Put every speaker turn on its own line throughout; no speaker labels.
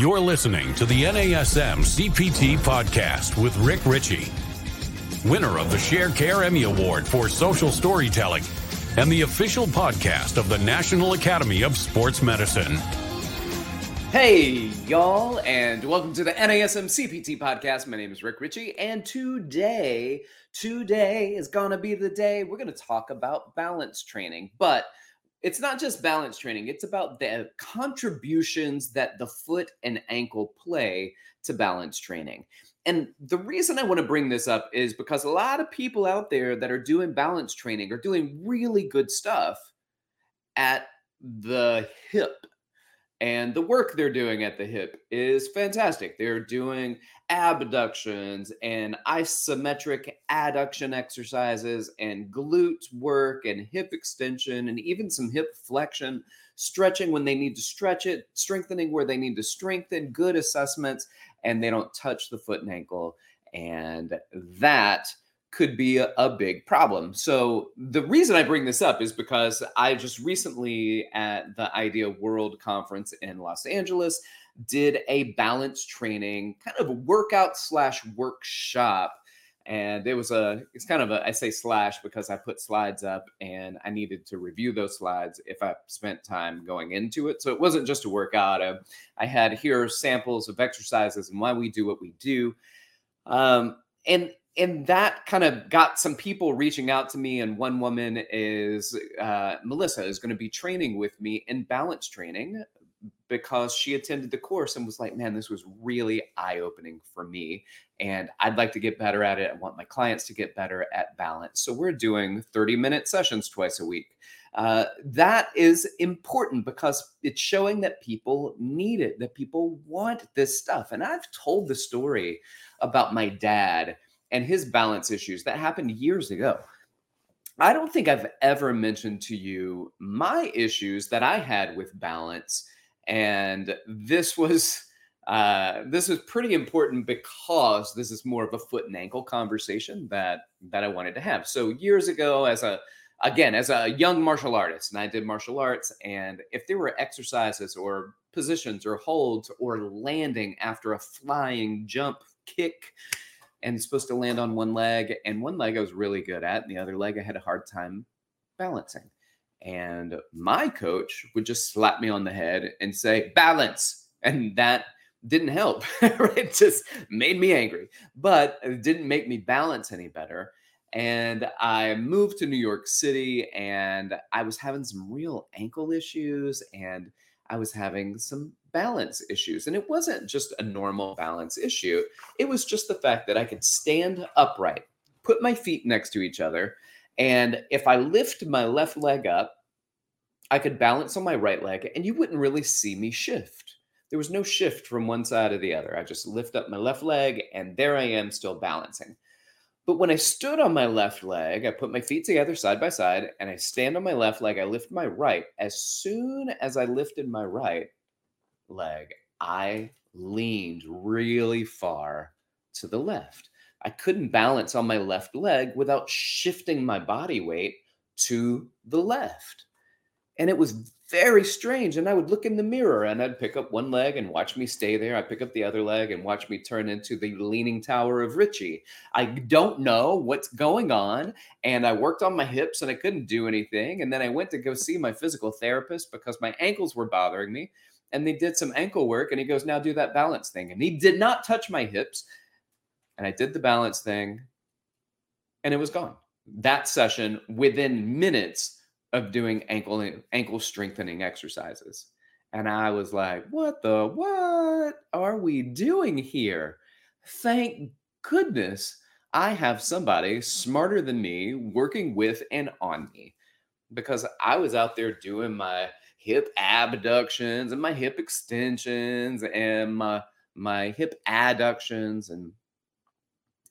You're listening to the NASM CPT podcast with Rick Richey, winner of the Sharecare Emmy Award for Social Storytelling and the official podcast of the National Academy of Sports Medicine.
Hey, y'all, and welcome to the NASM CPT podcast. My name is Rick Richey, and today, today is gonna be the day we're gonna talk about balance training. But it's not just balance training, it's about the contributions that the foot and ankle play to balance training. And the reason I want to bring this up is because a lot of people out there that are doing balance training are doing really good stuff at the hip and the work they're doing at the hip is fantastic. They're doing abductions and isometric adduction exercises and glute work and hip extension and even some hip flexion, stretching when they need to stretch it, strengthening where they need to strengthen, good assessments, and they don't touch the foot and ankle. And that could be a, a, big problem. So the reason I bring this up is because I just recently at the IDEA World conference in Los Angeles did a balance training kind of workout slash workshop. And it was a, it's kind of a, I say slash because I put slides up and I needed to review those slides if I spent time going into it. So it wasn't just a workout. I, I had here samples of exercises and why we do what we do. Um, and and that kind of got some people reaching out to me and one woman is uh, melissa is going to be training with me in balance training because she attended the course and was like man this was really eye-opening for me and i'd like to get better at it. I want my clients to get better at balance. So we're doing 30 minute sessions twice a week. Uh, that is important because it's showing that people need it that people want this stuff and i've told the story about my dad and his balance issues that happened years ago. I don't think I've ever mentioned to you my issues that I had with balance. And this was uh, this was pretty important because this is more of a foot and ankle conversation that that I wanted to have. So years ago, as a again as a young martial artist, and I did martial arts, and if there were exercises or positions or holds or landing after a flying jump kick and supposed to land on one leg. And one leg I was really good at, and the other leg I had a hard time balancing. And my coach would just slap me on the head and say, balance. And that didn't help. it just made me angry, but it didn't make me balance any better. And I moved to New York City and I was having some real ankle issues and I was having some balance issues. And it wasn't just a normal balance issue, it was just the fact that I could stand upright, put my feet next to each other. And if I lift my left leg up, I could balance on my right leg and you wouldn't really see me shift. There was no shift from one side to the other. I just lift up my left leg and there I am still balancing. But when I stood on my left leg, I put my feet together side by side and I stand on my left leg. I lift my right. As soon as I lifted my right, leg, I leaned really far to the left. I couldn't balance on my left leg without shifting my body weight to the left. And it was very strange. And I would look in the mirror and I'd pick up one leg and watch me stay there. I'd pick up the other leg and watch me turn into the leaning tower of Richey. I don't know what's going on. And I worked on my hips and I couldn't do anything. And then I went to go see my physical therapist because my ankles were bothering me and they did some ankle work and he goes now do that balance thing. And he did not touch my hips and i did the balance thing and it was gone. That session within minutes of doing ankle ankle strengthening exercises. And i was like what the what are we doing here? Thank goodness i have somebody smarter than me working with and on me. Because i was out there doing my hip abductions and my hip extensions and my my hip adductions and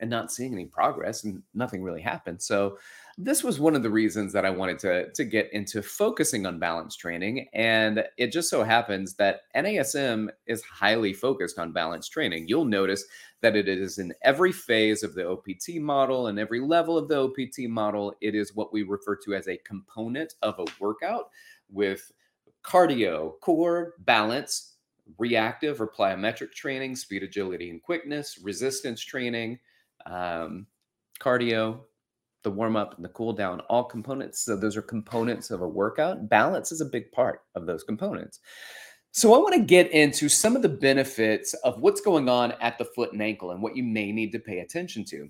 and not seeing any progress and nothing really happened. So this was one of the reasons that I wanted to to get into focusing on balance training and it just so happens that NASM is highly focused on balance training. You'll notice that it is in every phase of the OPT model and every level of the OPT model it is what we refer to as a component of a workout with cardio, core, balance, reactive or plyometric training, speed, agility, and quickness, resistance training, um, cardio, the warm up and the cool down, all components. So those are components of a workout. Balance is a big part of those components. So I want to get into some of the benefits of what's going on at the foot and ankle and what you may need to pay attention to.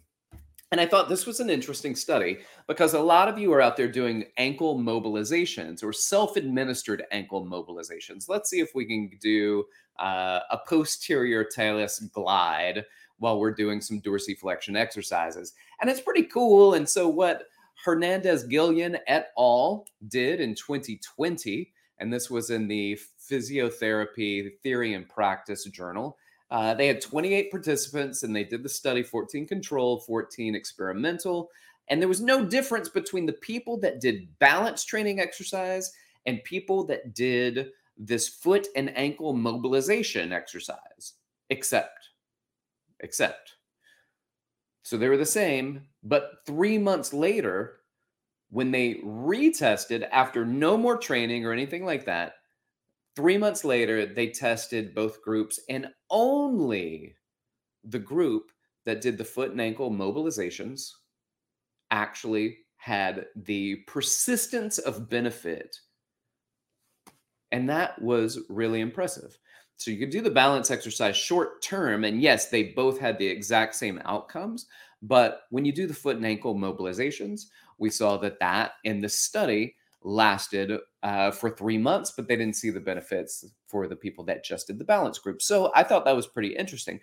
And I thought this was an interesting study because a lot of you are out there doing ankle mobilizations or self administered ankle mobilizations. Let's see if we can do uh, a posterior talus glide while we're doing some dorsiflexion exercises. And it's pretty cool. And so, what Hernandez Gillian et al. did in 2020, and this was in the Physiotherapy Theory and Practice Journal. Uh, they had 28 participants and they did the study 14 control, 14 experimental. And there was no difference between the people that did balance training exercise and people that did this foot and ankle mobilization exercise, except, except. So they were the same, but three months later, when they retested after no more training or anything like that, three months later, they tested both groups, and only the group that did the foot and ankle mobilizations actually had the persistence of benefit. And that was really impressive. So you could do the balance exercise short term, and yes, they both had the exact same outcomes. But when you do the foot and ankle mobilizations, we saw that that in the study lasted uh, for three months, but they didn't see the benefits for the people that just did the balance group. So I thought that was pretty interesting,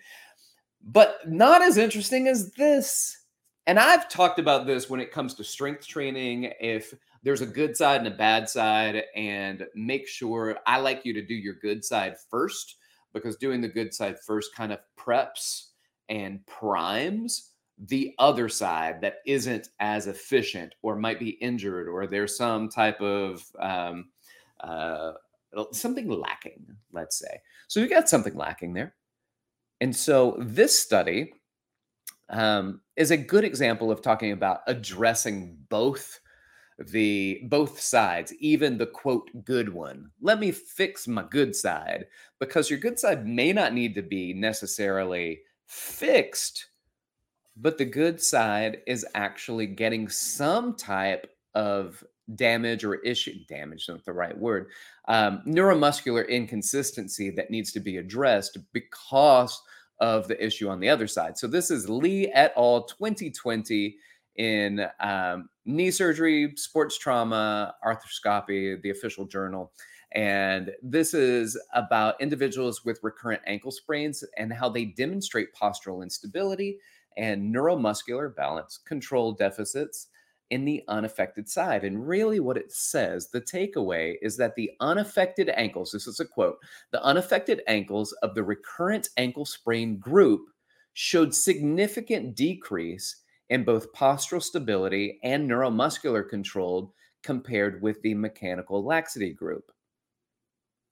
but not as interesting as this. And I've talked about this when it comes to strength training. If there's a good side and a bad side, and make sure I like you to do your good side first because doing the good side first kind of preps and primes the other side that isn't as efficient or might be injured or there's some type of um, uh, something lacking, let's say. So you got something lacking there. And so this study um, is a good example of talking about addressing both the both sides even the quote good one let me fix my good side because your good side may not need to be necessarily fixed but the good side is actually getting some type of damage or issue damage is not the right word um, neuromuscular inconsistency that needs to be addressed because of the issue on the other side. So this is lee et al. 2020 in um, knee surgery sports trauma arthroscopy the official journal. And this is about individuals with recurrent ankle sprains and how they demonstrate postural instability and neuromuscular balance control deficits in the unaffected side. And really, what it says, the takeaway is that the unaffected ankles, this is a quote, the unaffected ankles of the recurrent ankle sprain group showed significant decrease in both postural stability and neuromuscular control compared with the mechanical laxity group.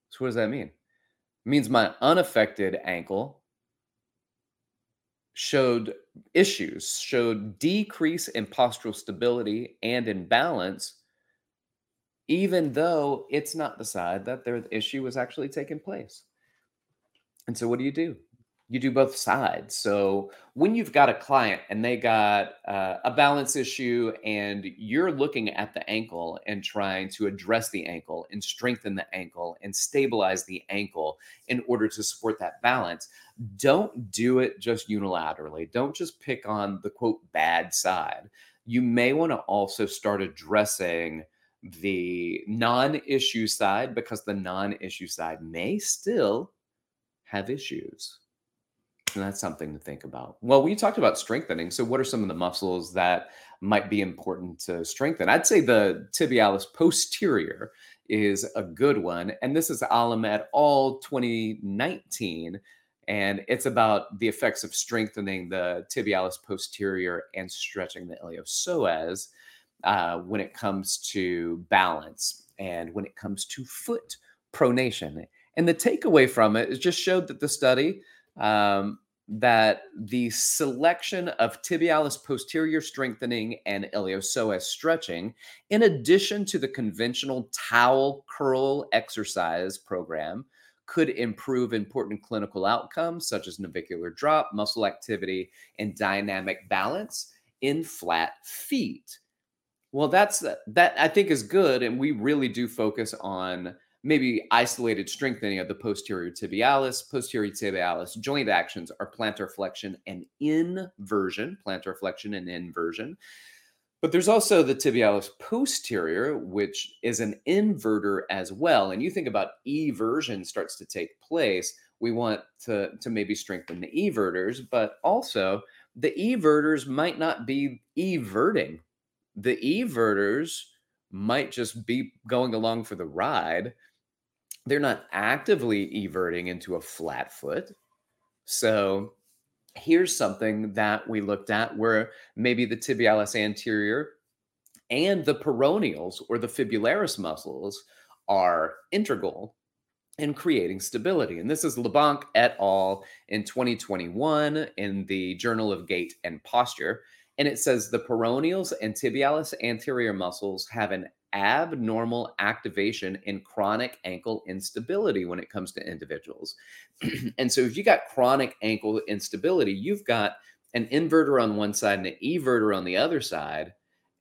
So, what does that mean? It means my unaffected ankle showed issues, showed decrease in postural stability and in balance, even though it's not the side that their issue was actually taking place. And so, what do you do? You do both sides. So when you've got a client and they got uh, a balance issue and you're looking at the ankle and trying to address the ankle and strengthen the ankle and stabilize the ankle in order to support that balance, don't do it just unilaterally. Don't just pick on the quote bad side. You may want to also start addressing the non issue side because the non issue side may still have issues. And that's something to think about. Well, we talked about strengthening. So, what are some of the muscles that might be important to strengthen? I'd say the tibialis posterior is a good one. And this is Alam et al. 2019. And it's about the effects of strengthening the tibialis posterior and stretching the iliopsoas uh, when it comes to balance and when it comes to foot pronation. And the takeaway from it is just showed that the study um, that the selection of tibialis posterior strengthening and iliopsoas stretching, in addition to the conventional towel curl exercise program could improve important clinical outcomes such as navicular drop, muscle activity, and dynamic balance in flat feet. Well, that's that I think is good. And we really do focus on maybe isolated strengthening of the posterior tibialis. Posterior tibialis joint actions are plantar flexion and inversion, plantar flexion and inversion. But there's also the tibialis posterior, which is an inverter as well. And you think about eversion starts to take place. We want to, to maybe strengthen the everters, but also the everters might not be everting. The everters might just be going along for the ride. They're not actively everting into a flat foot. So here's something that we looked at where maybe the tibialis anterior and the peroneals or the fibularis muscles are integral in creating stability. And this is LeBlanc et al. in 2021 in the Journal of Gait and Posture. And it says the peroneals and tibialis anterior muscles have an abnormal activation in chronic ankle instability when it comes to individuals. and so if you got chronic ankle instability, you've got an inverter on one side and an everter on the other side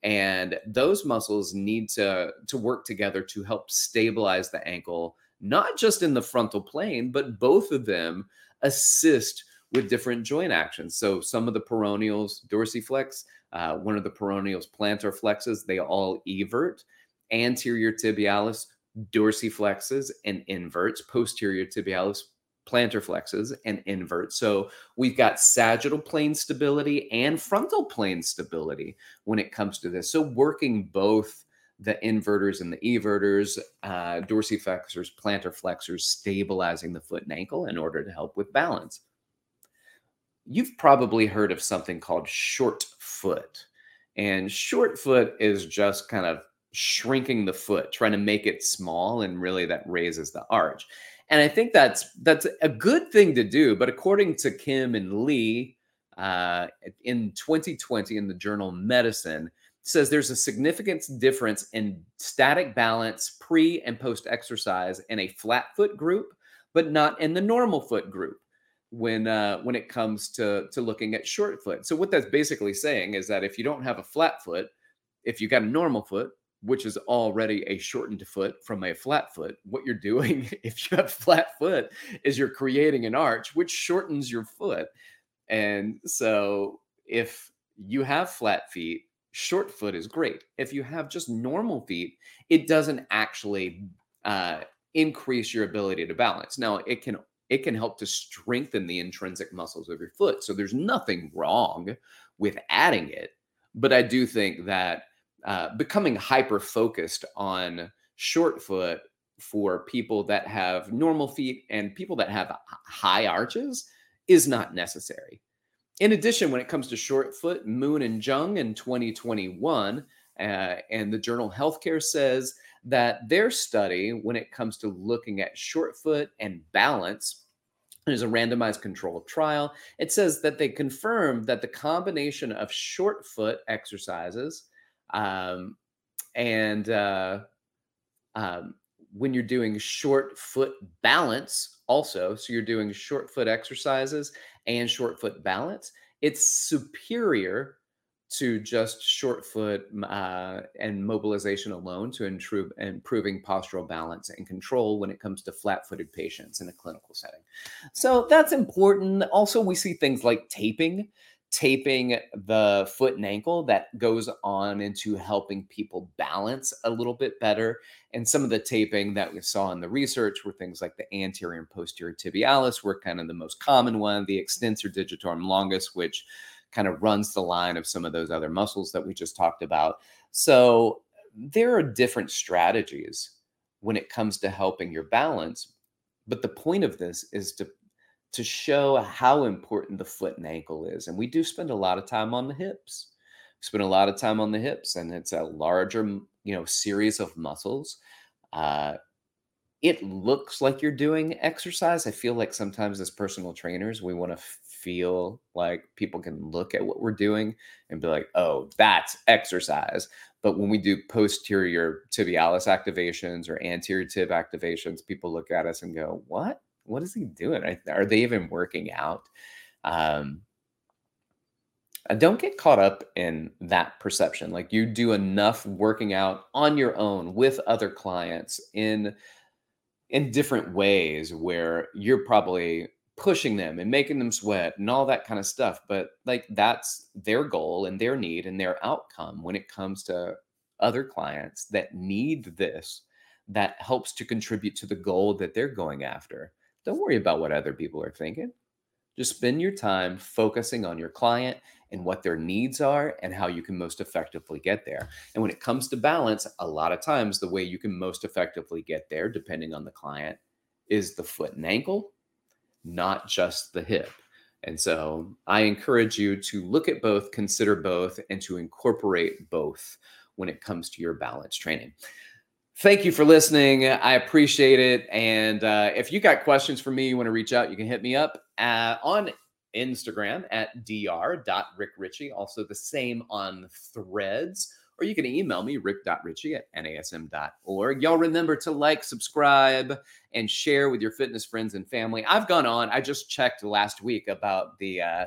and those muscles need to to work together to help stabilize the ankle not just in the frontal plane but both of them assist with different joint actions so some of the peroneals dorsiflex uh, one of the peroneals plantar flexes they all evert anterior tibialis dorsiflexes and inverts posterior tibialis plantar flexes and inverts. So we've got sagittal plane stability and frontal plane stability when it comes to this. So working both the inverters and the everters, uh, dorsiflexors, plantar flexors, stabilizing the foot and ankle in order to help with balance. You've probably heard of something called short foot. And short foot is just kind of shrinking the foot, trying to make it small, and really that raises the arch. And I think that's that's a good thing to do. But according to Kim and Lee uh, in 2020 in the journal Medicine, says there's a significant difference in static balance pre and post exercise in a flat foot group, but not in the normal foot group when uh, when it comes to to looking at short foot. So what that's basically saying is that if you don't have a flat foot, if you got a normal foot, which is already a shortened foot from a flat foot. What you're doing, if you have flat foot, is you're creating an arch, which shortens your foot. And so if you have flat feet, short foot is great. If you have just normal feet, it doesn't actually uh, increase your ability to balance. Now, it can it can help to strengthen the intrinsic muscles of your foot. So there's nothing wrong with adding it, but I do think that uh, becoming hyper focused on short foot for people that have normal feet and people that have high arches is not necessary. In addition, when it comes to short foot, Moon and Jung in 2021, uh, and the journal Healthcare says that their study, when it comes to looking at short foot and balance, is a randomized controlled trial. It says that they confirmed that the combination of short foot exercises um, and uh, um, when you're doing short foot balance, also, so you're doing short foot exercises and short foot balance, it's superior to just short foot uh, and mobilization alone to improve improving postural balance and control when it comes to flat-footed patients in a clinical setting. So that's important. Also, we see things like taping taping the foot and ankle that goes on into helping people balance a little bit better. And some of the taping that we saw in the research were things like the anterior and posterior tibialis were kind of the most common one, the extensor digitorum longus, which kind of runs the line of some of those other muscles that we just talked about. So there are different strategies when it comes to helping your balance. But the point of this is to to show how important the foot and ankle is. And we do spend a lot of time on the hips. We spend a lot of time on the hips, and it's a larger, you know, series of muscles. Uh, it looks like you're doing exercise. I feel like sometimes as personal trainers, we want to feel like people can look at what we're doing and be like, oh, that's exercise. But when we do posterior tibialis activations or anterior tib activations, people look at us and go, "What? What is he doing? Are they even working out?" Um, uh, don't get caught up in that perception. Like you do enough working out on your own with other clients in in different ways where you're probably pushing them and making them sweat and all that kind of stuff. But like that's their goal and their need and their outcome when it comes to other clients that need this that helps to contribute to the goal that they're going after. Don't worry about what other people are thinking. Just spend your time focusing on your client and what their needs are and how you can most effectively get there. And when it comes to balance, a lot of times the way you can most effectively get there, depending on the client, is the foot and ankle, not just the hip. And so I encourage you to look at both, consider both, and to incorporate both when it comes to your balance training. Thank you for listening. I appreciate it. And uh, if you got questions for me, you want to reach out, you can hit me up uh, on Instagram at dr.rickrichey. Also the same on threads. Or you can email me, rick.richey at nasm.org. Y'all remember to like, subscribe, and share with your fitness friends and family. I've gone on, I just checked last week about the uh,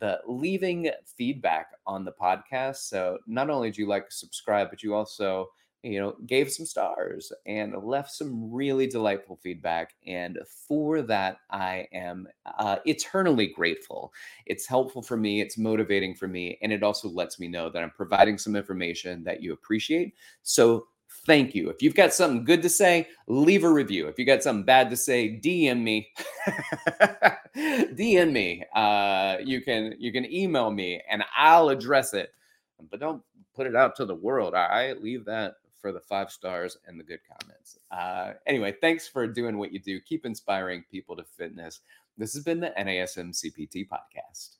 the leaving feedback on the podcast. So not only do you like subscribe, but you also you know, gave some stars and left some really delightful feedback. And for that, I am uh, eternally grateful. It's helpful for me, it's motivating for me, and it also lets me know that I'm providing some information that you appreciate. So thank you. If you've got something good to say, leave a review. If you got something bad to say, DM me. DM me. Uh, you can you can email me and I'll address it. But don't put it out to the world. Right, leave that for the five stars and the good comments. Uh, anyway, thanks for doing what you do. Keep inspiring people to fitness. This has been the NASM CPT podcast.